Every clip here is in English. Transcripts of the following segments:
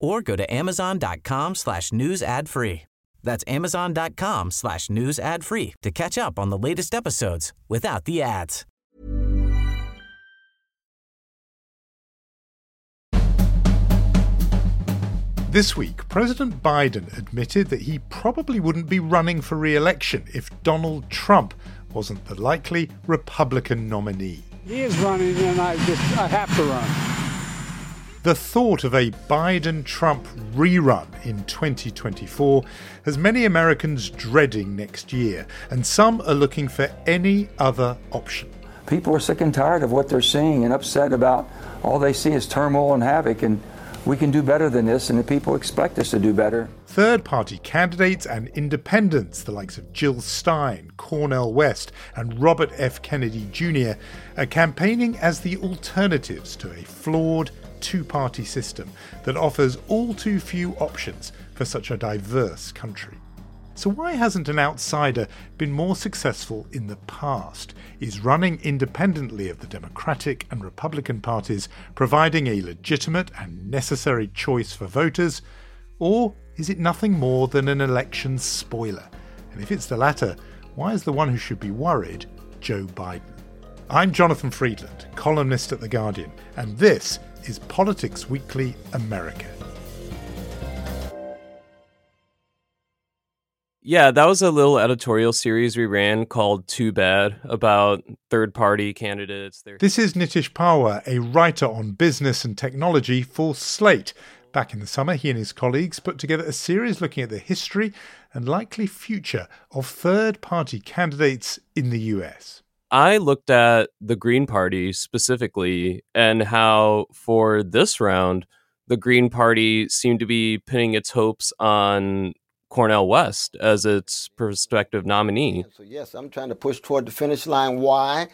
or go to amazon.com slash news ad free. That's amazon.com slash news ad free to catch up on the latest episodes without the ads. This week, President Biden admitted that he probably wouldn't be running for re election if Donald Trump wasn't the likely Republican nominee. He is running, and I just I have to run. The thought of a Biden Trump rerun in 2024 has many Americans dreading next year, and some are looking for any other option. People are sick and tired of what they're seeing and upset about all they see is turmoil and havoc, and we can do better than this, and the people expect us to do better. Third party candidates and independents, the likes of Jill Stein, Cornel West, and Robert F. Kennedy Jr., are campaigning as the alternatives to a flawed two party system that offers all too few options for such a diverse country. So, why hasn't an outsider been more successful in the past? Is running independently of the Democratic and Republican parties providing a legitimate and necessary choice for voters? Or is it nothing more than an election spoiler? And if it's the latter, why is the one who should be worried Joe Biden? I'm Jonathan Freedland, columnist at The Guardian, and this is Politics Weekly America. Yeah, that was a little editorial series we ran called Too Bad about third party candidates. This is Nitish Pahwa, a writer on business and technology for Slate. Back in the summer, he and his colleagues put together a series looking at the history and likely future of third party candidates in the US. I looked at the Green Party specifically and how for this round, the Green Party seemed to be pinning its hopes on Cornel West as its prospective nominee. So yes, I'm trying to push toward the finish line. Why?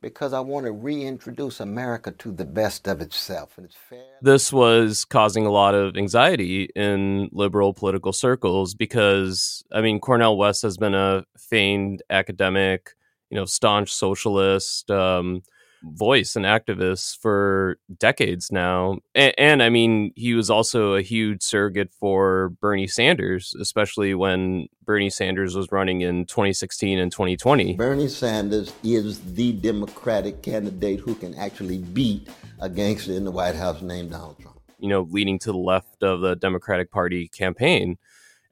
Because I want to reintroduce America to the best of itself, and it's fair. This was causing a lot of anxiety in liberal political circles because, I mean, Cornel West has been a famed academic, you know, staunch socialist um, voice and activist for decades now. And, and, I mean, he was also a huge surrogate for Bernie Sanders, especially when Bernie Sanders was running in 2016 and 2020. Bernie Sanders is the Democratic candidate who can actually beat a gangster in the White House named Donald Trump. You know, leading to the left of the Democratic Party campaign.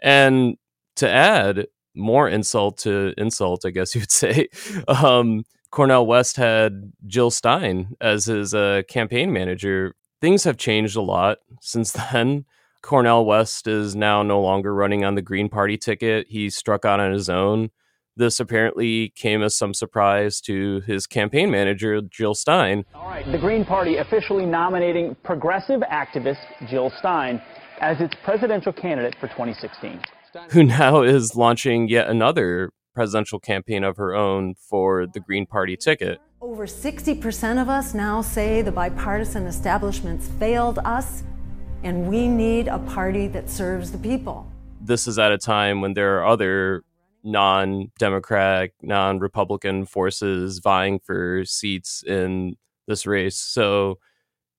And to add, more insult to insult, I guess you'd say. Um, Cornel West had Jill Stein as his uh, campaign manager. Things have changed a lot since then. Cornel West is now no longer running on the Green Party ticket. He struck out on his own. This apparently came as some surprise to his campaign manager, Jill Stein. All right, the Green Party officially nominating progressive activist Jill Stein as its presidential candidate for 2016 who now is launching yet another presidential campaign of her own for the Green Party ticket. Over 60% of us now say the bipartisan establishments failed us, and we need a party that serves the people. This is at a time when there are other non Democratic, non Republican forces vying for seats in this race. So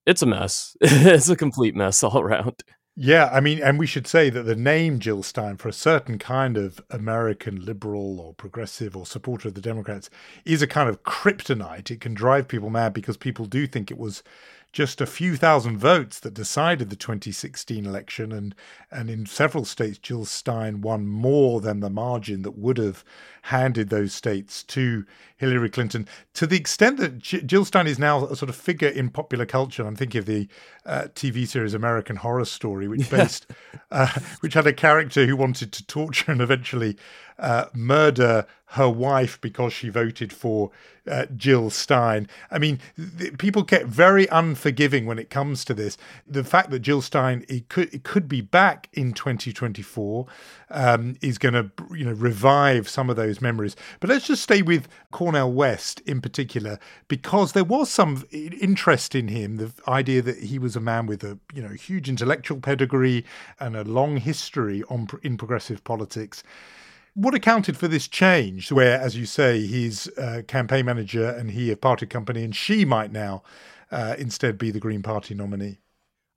it's a mess. it's a complete mess all around. Yeah, I mean, and we should say that the name Jill Stein for a certain kind of American liberal or progressive or supporter of the Democrats is a kind of kryptonite. It can drive people mad because people do think it was just a few thousand votes that decided the 2016 election, and and in several states, Jill Stein won more than the margin that would have handed those states to Hillary Clinton. To the extent that Jill Stein is now a sort of figure in popular culture, I'm thinking of the uh, TV series American Horror Story, which based, uh, which had a character who wanted to torture and eventually uh, murder her wife because she voted for uh, Jill Stein. I mean, th- people get very unforgiving when it comes to this. The fact that Jill Stein it could it could be back in 2024 um, is going to you know revive some of those memories. But let's just stay with Cornel West in particular because there was some interest in him. The idea that he was a man with a you know huge intellectual pedigree and a long history on in progressive politics. What accounted for this change, where, as you say, he's campaign manager and he a party company, and she might now uh, instead be the Green Party nominee?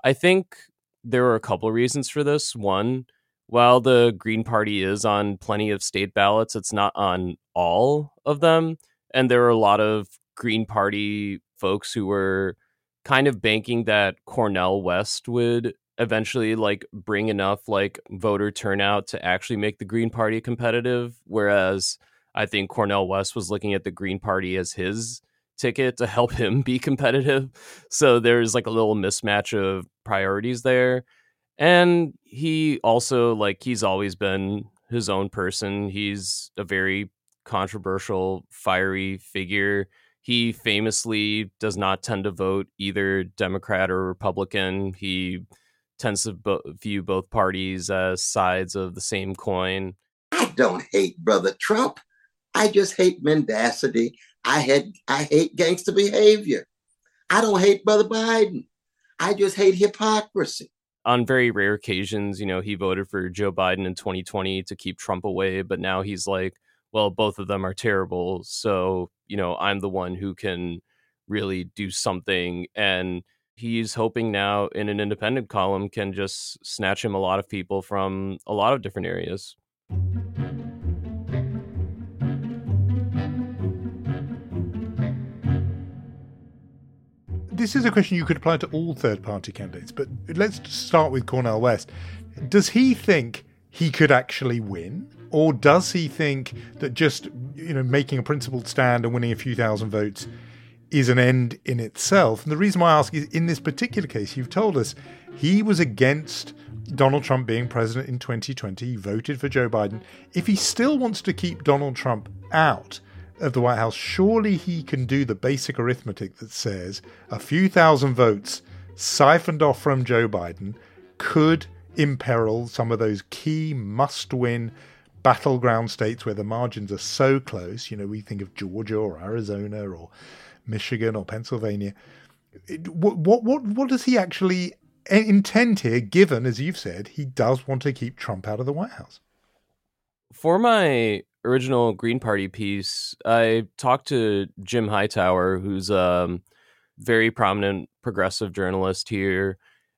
I think there are a couple of reasons for this. One, while the Green Party is on plenty of state ballots, it's not on all of them. And there are a lot of Green Party folks who were kind of banking that Cornel West would eventually like bring enough like voter turnout to actually make the Green Party competitive. Whereas I think Cornel West was looking at the Green Party as his ticket to help him be competitive. So there's like a little mismatch of priorities there. And he also like he's always been his own person. He's a very controversial, fiery figure. He famously does not tend to vote either Democrat or Republican. He tends to bo- view both parties as sides of the same coin. I don't hate Brother Trump. I just hate mendacity. I had I hate gangster behavior. I don't hate Brother Biden. I just hate hypocrisy. On very rare occasions, you know, he voted for Joe Biden in 2020 to keep Trump away, but now he's like, well, both of them are terrible. So, you know, I'm the one who can really do something. And he's hoping now in an independent column can just snatch him a lot of people from a lot of different areas. This is a question you could apply to all third party candidates, but let's start with Cornel West. Does he think he could actually win? Or does he think that just you know making a principled stand and winning a few thousand votes is an end in itself. And the reason why I ask is in this particular case, you've told us he was against Donald Trump being president in 2020. He voted for Joe Biden. If he still wants to keep Donald Trump out of the White House, surely he can do the basic arithmetic that says a few thousand votes siphoned off from Joe Biden could imperil some of those key must win battleground states where the margins are so close. You know, we think of Georgia or Arizona or Michigan or Pennsylvania. What what what what does he actually intend here? Given, as you've said, he does want to keep Trump out of the White House. For my original Green Party piece, I talked to Jim Hightower, who's a very prominent progressive journalist here,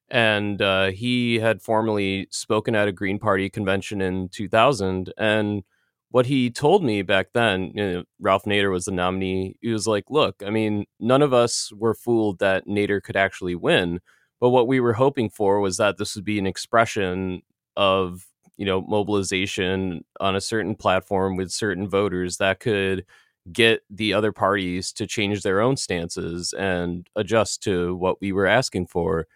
and uh, he had formerly spoken at a Green Party convention in 2000, and what he told me back then, you know, Ralph Nader was the nominee. He was like, look, I mean, none of us were fooled that Nader could actually win. But what we were hoping for was that this would be an expression of, you know, mobilization on a certain platform with certain voters that could get the other parties to change their own stances and adjust to what we were asking for.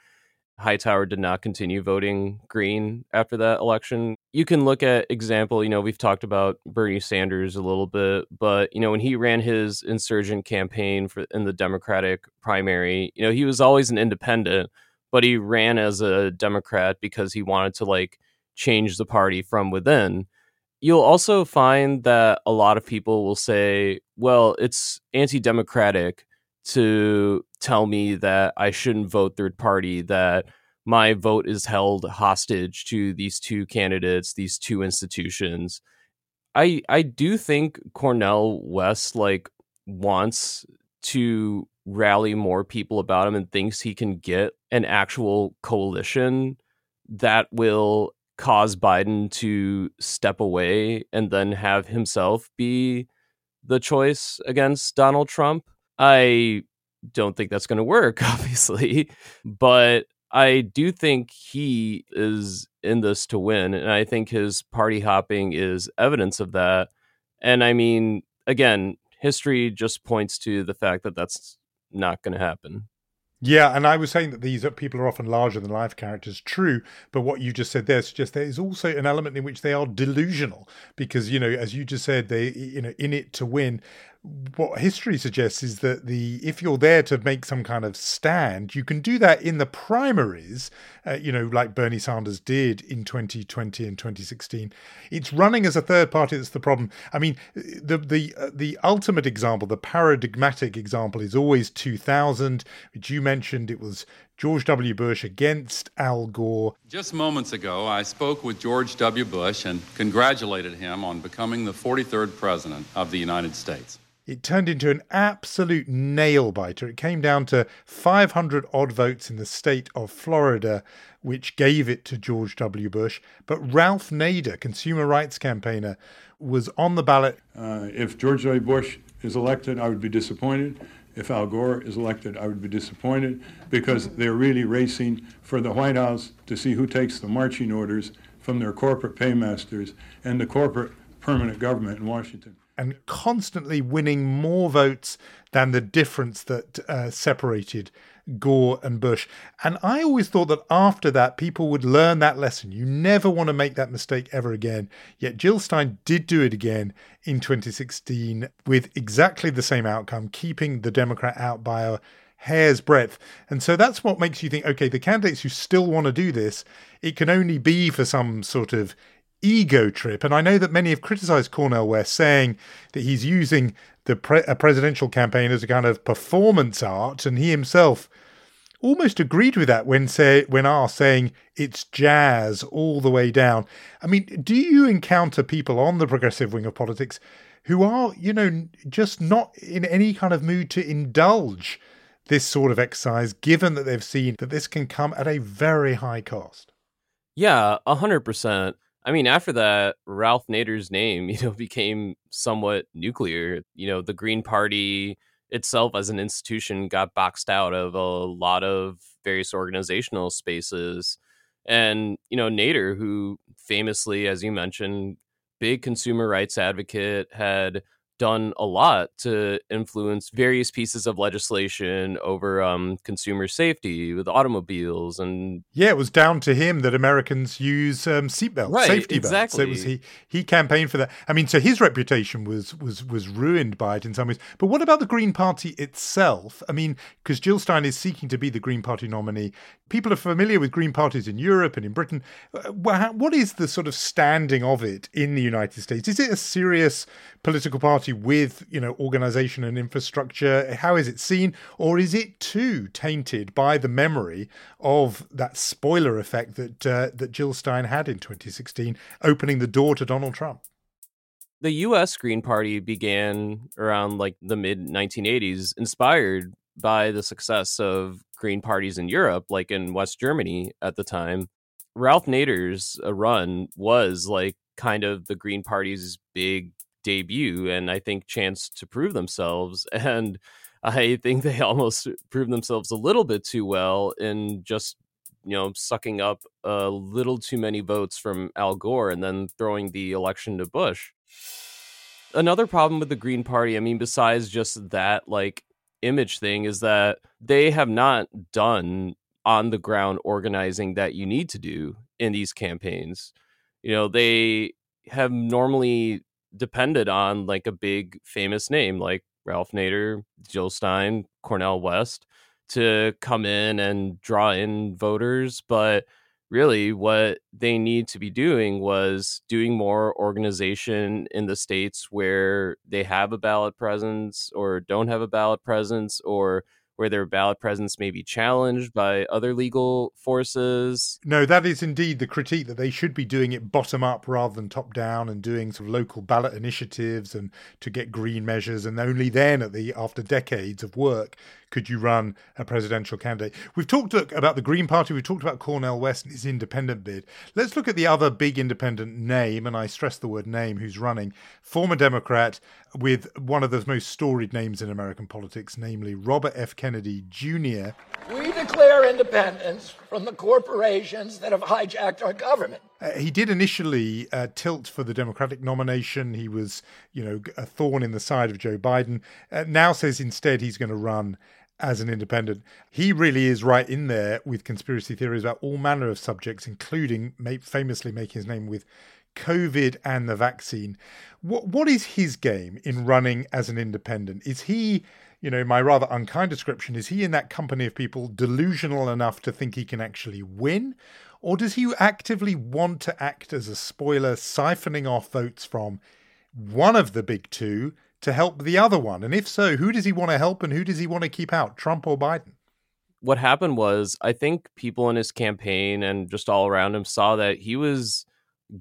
Hightower did not continue voting green after that election. You can look at example, you know, we've talked about Bernie Sanders a little bit, but you know, when he ran his insurgent campaign for in the Democratic primary, you know, he was always an independent, but he ran as a Democrat because he wanted to like change the party from within. You'll also find that a lot of people will say, well, it's anti-democratic to tell me that I shouldn't vote third party, that my vote is held hostage to these two candidates, these two institutions. I I do think Cornel West like wants to rally more people about him and thinks he can get an actual coalition that will cause Biden to step away and then have himself be the choice against Donald Trump. I don't think that's going to work, obviously. But I do think he is in this to win. And I think his party hopping is evidence of that. And I mean, again, history just points to the fact that that's not going to happen. Yeah, and I was saying that these people are often larger than life characters. True, but what you just said there suggests there is also an element in which they are delusional because you know, as you just said, they you know in it to win what history suggests is that the if you're there to make some kind of stand, you can do that in the primaries, uh, you know, like Bernie Sanders did in 2020 and 2016. It's running as a third party that's the problem. I mean, the the uh, the ultimate example, the paradigmatic example, is always 2000, which you mentioned. It was George W. Bush against Al Gore. Just moments ago, I spoke with George W. Bush and congratulated him on becoming the 43rd president of the United States. It turned into an absolute nail biter. It came down to 500 odd votes in the state of Florida, which gave it to George W. Bush. But Ralph Nader, consumer rights campaigner, was on the ballot. Uh, if George W. Bush is elected, I would be disappointed. If Al Gore is elected, I would be disappointed because they're really racing for the White House to see who takes the marching orders from their corporate paymasters and the corporate permanent government in Washington and constantly winning more votes than the difference that uh, separated Gore and Bush. And I always thought that after that, people would learn that lesson. You never want to make that mistake ever again. Yet Jill Stein did do it again in 2016 with exactly the same outcome, keeping the Democrat out by a hair's breadth. And so that's what makes you think okay, the candidates who still want to do this, it can only be for some sort of ego trip. And I know that many have criticized Cornel West, saying that he's using the pre- presidential campaign as a kind of performance art, and he himself almost agreed with that when say when asked, saying it's jazz all the way down. I mean, do you encounter people on the progressive wing of politics who are, you know, just not in any kind of mood to indulge this sort of exercise, given that they've seen that this can come at a very high cost? Yeah, a hundred percent. I mean, after that, Ralph Nader's name, you know, became somewhat nuclear. You know, the Green Party itself as an institution got boxed out of a lot of various organizational spaces. And, you know, Nader, who famously, as you mentioned, big consumer rights advocate, had done a lot to influence various pieces of legislation over um, consumer safety with automobiles and yeah, it was down to him that Americans use um, seatbelts, right, safety exactly. belts. So it was he he campaigned for that. I mean, so his reputation was was was ruined by it in some ways. But what about the Green Party itself? I mean, because Jill Stein is seeking to be the Green Party nominee. People are familiar with Green parties in Europe and in Britain. Uh, what is the sort of standing of it in the United States? Is it a serious political party with you know organization and infrastructure how is it seen? Or is it too tainted by the memory of that spoiler effect that uh, that Jill Stein had in 2016 opening the door to Donald Trump? The US Green Party began around like the mid 1980s inspired by the success of green parties in Europe like in West Germany at the time. Ralph Nader's uh, run was like kind of the Green Party's big debut and I think chance to prove themselves. And I think they almost proved themselves a little bit too well in just you know sucking up a little too many votes from Al Gore and then throwing the election to Bush. Another problem with the Green Party, I mean, besides just that like image thing, is that they have not done on the ground organizing that you need to do in these campaigns. You know, they have normally depended on like a big famous name like Ralph Nader, Jill Stein, Cornel West to come in and draw in voters. But really, what they need to be doing was doing more organization in the states where they have a ballot presence or don't have a ballot presence or where their ballot presence may be challenged by other legal forces. No, that is indeed the critique that they should be doing it bottom up rather than top down and doing sort of local ballot initiatives and to get green measures and only then at the after decades of work could you run a presidential candidate. We've talked about the Green Party, we've talked about Cornel West and his independent bid. Let's look at the other big independent name, and I stress the word name, who's running, former Democrat with one of the most storied names in American politics, namely Robert F. Kennedy Kennedy Jr. We declare independence from the corporations that have hijacked our government. Uh, he did initially uh, tilt for the Democratic nomination. He was, you know, a thorn in the side of Joe Biden. Uh, now says instead he's going to run as an independent. He really is right in there with conspiracy theories about all manner of subjects, including famously making his name with COVID and the vaccine. What what is his game in running as an independent? Is he, you know, my rather unkind description, is he in that company of people delusional enough to think he can actually win? Or does he actively want to act as a spoiler, siphoning off votes from one of the big two to help the other one? And if so, who does he want to help and who does he want to keep out, Trump or Biden? What happened was, I think people in his campaign and just all around him saw that he was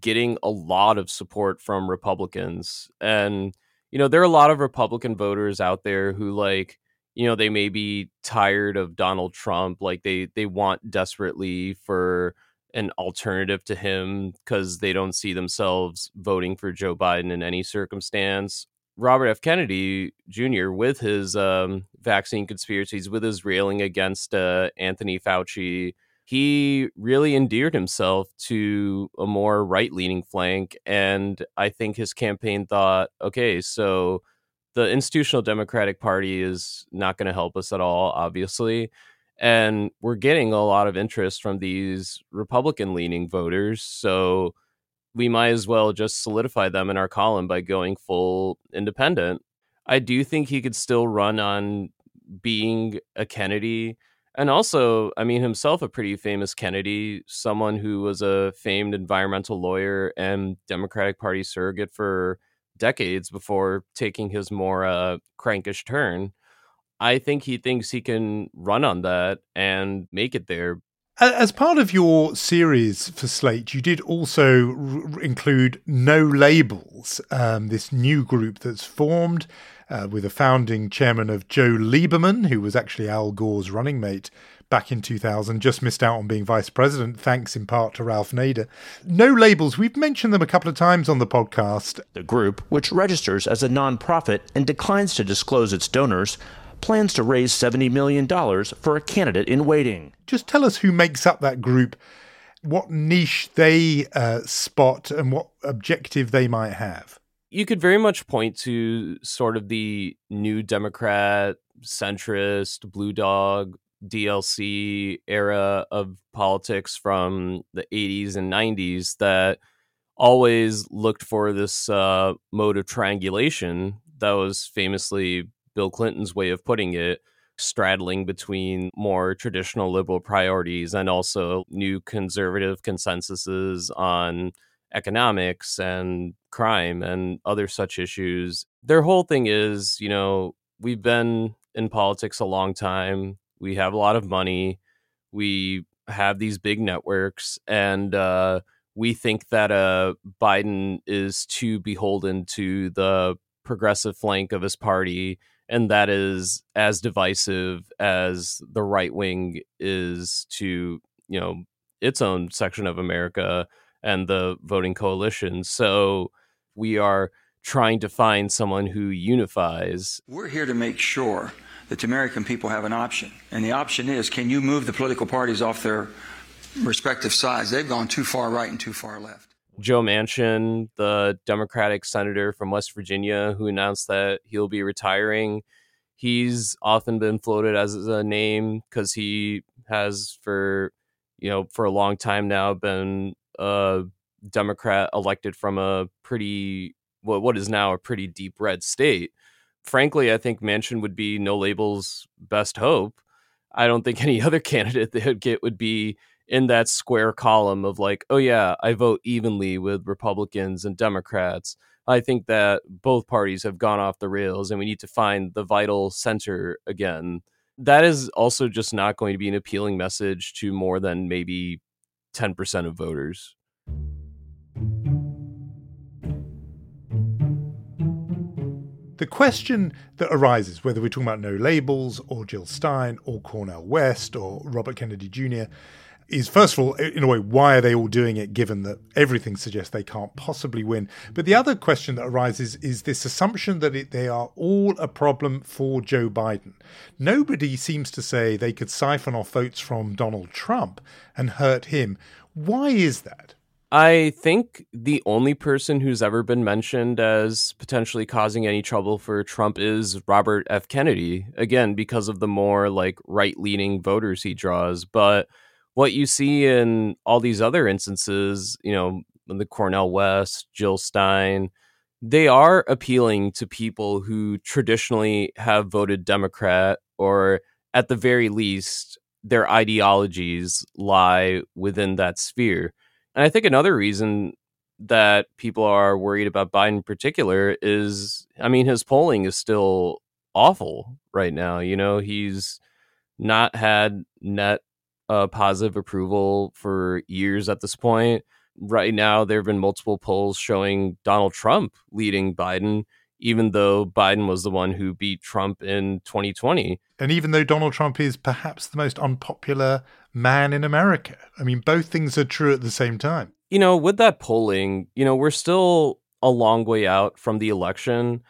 getting a lot of support from Republicans. And, you know, there are a lot of Republican voters out there who like, you know, they may be tired of Donald Trump. Like they they want desperately for an alternative to him because they don't see themselves voting for Joe Biden in any circumstance. Robert F. Kennedy Jr. with his um, vaccine conspiracies, with his railing against uh, Anthony Fauci, he really endeared himself to a more right leaning flank. And I think his campaign thought, okay, so the institutional Democratic Party is not going to help us at all, obviously. And we're getting a lot of interest from these Republican leaning voters. So we might as well just solidify them in our column by going full independent. I do think he could still run on being a Kennedy and also, I mean, himself a pretty famous Kennedy, someone who was a famed environmental lawyer and Democratic Party surrogate for decades before taking his more uh, crankish turn. I think he thinks he can run on that and make it there. As part of your series for Slate, you did also r- include No Labels, um, this new group that's formed uh, with a founding chairman of Joe Lieberman, who was actually Al Gore's running mate back in 2000, just missed out on being vice president, thanks in part to Ralph Nader. No labels, we've mentioned them a couple of times on the podcast. The group, which registers as a nonprofit and declines to disclose its donors, plans to raise $70 million for a candidate in waiting. Just tell us who makes up that group, what niche they uh, spot, and what objective they might have you could very much point to sort of the new Democrat, centrist, blue dog, DLC era of politics from the 80s and 90s that always looked for this uh, mode of triangulation that was famously Bill Clinton's way of putting it, straddling between more traditional liberal priorities and also new conservative consensuses on economics and crime and other such issues. Their whole thing is, you know, we've been in politics a long time. We have a lot of money. We have these big networks, and uh, we think that uh, Biden is too beholden to the progressive flank of his party, and that is as divisive as the right wing is to, you know, its own section of America and the voting coalition. So we are trying to find someone who unifies. We're here to make sure that the American people have an option. And the option is can you move the political parties off their respective sides? They've gone too far right and too far left. Joe Manchin, the Democratic senator from West Virginia, who announced that he'll be retiring, he's often been floated as a name because he has for you know for a long time now been a Democrat elected from a pretty what what is now a pretty deep red state. Frankly, I think Manchin would be no labels best hope. I don't think any other candidate they would get would be in that square column of like, oh yeah, I vote evenly with Republicans and Democrats. I think that both parties have gone off the rails and we need to find the vital center again. That is also just not going to be an appealing message to more than maybe 10% of voters. The question that arises, whether we're talking about no labels or Jill Stein or Cornel West or Robert Kennedy Jr., is first of all, in a way, why are they all doing it given that everything suggests they can't possibly win? But the other question that arises is this assumption that it, they are all a problem for Joe Biden. Nobody seems to say they could siphon off votes from Donald Trump and hurt him. Why is that? I think the only person who's ever been mentioned as potentially causing any trouble for Trump is Robert F. Kennedy, again, because of the more like right leaning voters he draws. But what you see in all these other instances, you know, the Cornel West, Jill Stein, they are appealing to people who traditionally have voted Democrat or at the very least their ideologies lie within that sphere. And I think another reason that people are worried about Biden in particular is I mean, his polling is still awful right now. You know, he's not had net uh, positive approval for years at this point. Right now, there have been multiple polls showing Donald Trump leading Biden, even though Biden was the one who beat Trump in 2020. And even though Donald Trump is perhaps the most unpopular man in America. I mean, both things are true at the same time. You know, with that polling, you know, we're still a long way out from the election.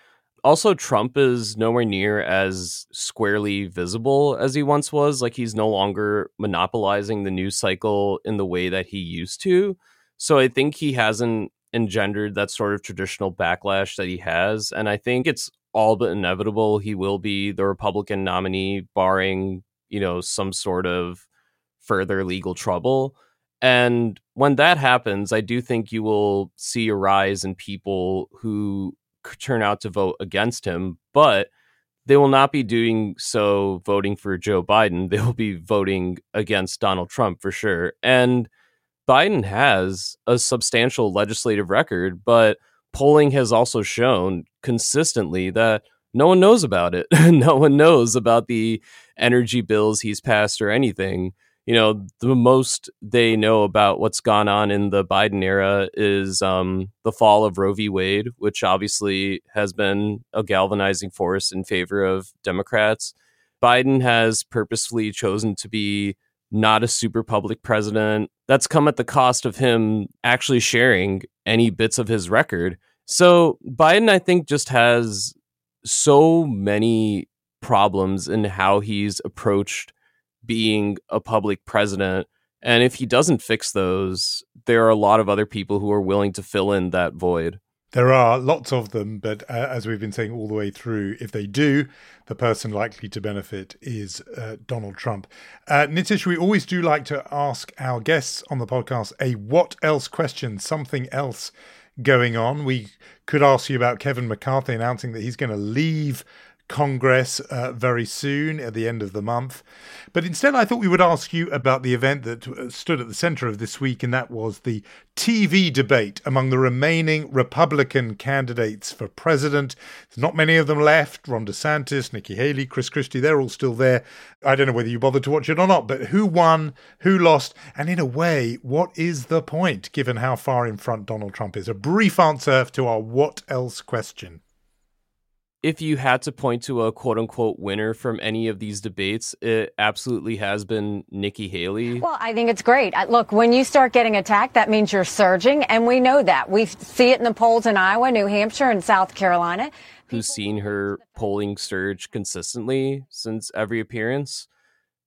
Also, Trump is nowhere near as squarely visible as he once was. Like, he's no longer monopolizing the news cycle in the way that he used to. So, I think he hasn't engendered that sort of traditional backlash that he has. And I think it's all but inevitable he will be the Republican nominee, barring, you know, some sort of further legal trouble. And when that happens, I do think you will see a rise in people who turn out to vote against him, but they will not be doing so voting for Joe Biden. They will be voting against Donald Trump for sure. And Biden has a substantial legislative record, but polling has also shown consistently that no one knows about it. no one knows about the energy bills he's passed or anything you know, the most they know about what's gone on in the Biden era is um, the fall of Roe v. Wade, which obviously has been a galvanizing force in favor of Democrats. Biden has purposefully chosen to be not a super public president. That's come at the cost of him actually sharing any bits of his record. So Biden, I think, just has so many problems in how he's approached being a public president. And if he doesn't fix those, there are a lot of other people who are willing to fill in that void. There are lots of them, but uh, as we've been saying all the way through, if they do, the person likely to benefit is uh, Donald Trump. Uh, Nitish, we always do like to ask our guests on the podcast a what else question, something else going on. We could ask you about Kevin McCarthy announcing that he's going to leave Congress uh, very soon at the end of the month. But instead, I thought we would ask you about the event that uh, stood at the center of this week, and that was the TV debate among the remaining Republican candidates for president. There's not many of them left. Ron DeSantis, Nikki Haley, Chris Christie, they're all still there. I don't know whether you bothered to watch it or not, but who won, who lost, and in a way, what is the point given how far in front Donald Trump is? A brief answer to our what else question if you had to point to a quote unquote winner from any of these debates, it absolutely has been Nikki Haley. Well, I think it's great. Look, when you start getting attacked, that means you're surging, and we know that. We see it in the polls in Iowa, New Hampshire, and South Carolina. Who's seen her polling surge consistently since every appearance.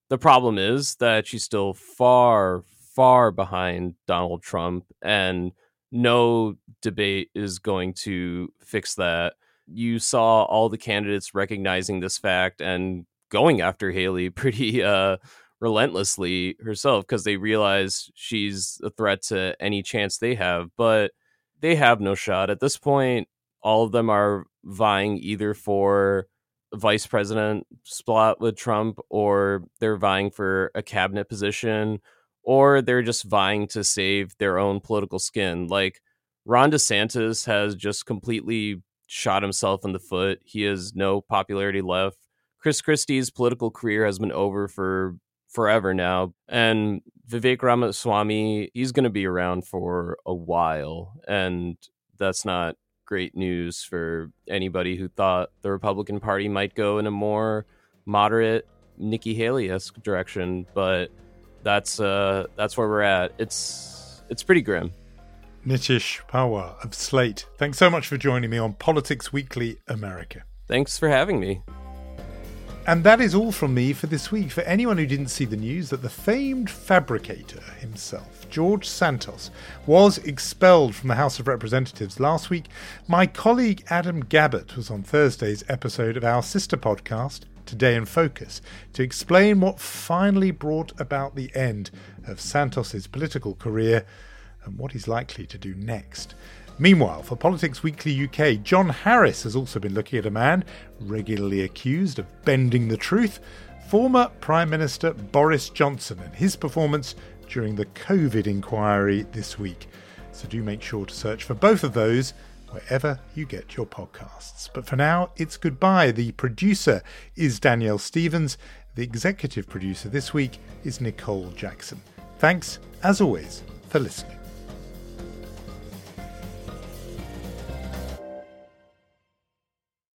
The problem is that she's still far, far behind Donald Trump, and no debate is going to fix that you saw all the candidates recognizing this fact and going after Haley pretty uh, relentlessly herself because they realize she's a threat to any chance they have. But they have no shot at this point. All of them are vying either for vice president spot with Trump, or they're vying for a cabinet position, or they're just vying to save their own political skin. Like Ron DeSantis has just completely shot himself in the foot. He has no popularity left. Chris Christie's political career has been over for forever now. And Vivek Ramaswamy, he's going to be around for a while. And that's not great news for anybody who thought the Republican Party might go in a more moderate Nikki Haley esque direction. But that's uh, that's where we're at. It's it's pretty grim. Nitish Pahwa of Slate, thanks so much for joining me on Politics Weekly America. Thanks for having me. And that is all from me for this week. For anyone who didn't see the news that the famed fabricator himself, George Santos, was expelled from the House of Representatives last week, my colleague Adam Gabbatt was on Thursday's episode of our sister podcast, Today in Focus, to explain what finally brought about the end of Santos's political career and what he's likely to do next. Meanwhile, for Politics Weekly UK, John Harris has also been looking at a man regularly accused of bending the truth former Prime Minister Boris Johnson and his performance during the COVID inquiry this week. So do make sure to search for both of those wherever you get your podcasts. But for now, it's goodbye. The producer is Danielle Stevens. The executive producer this week is Nicole Jackson. Thanks, as always, for listening.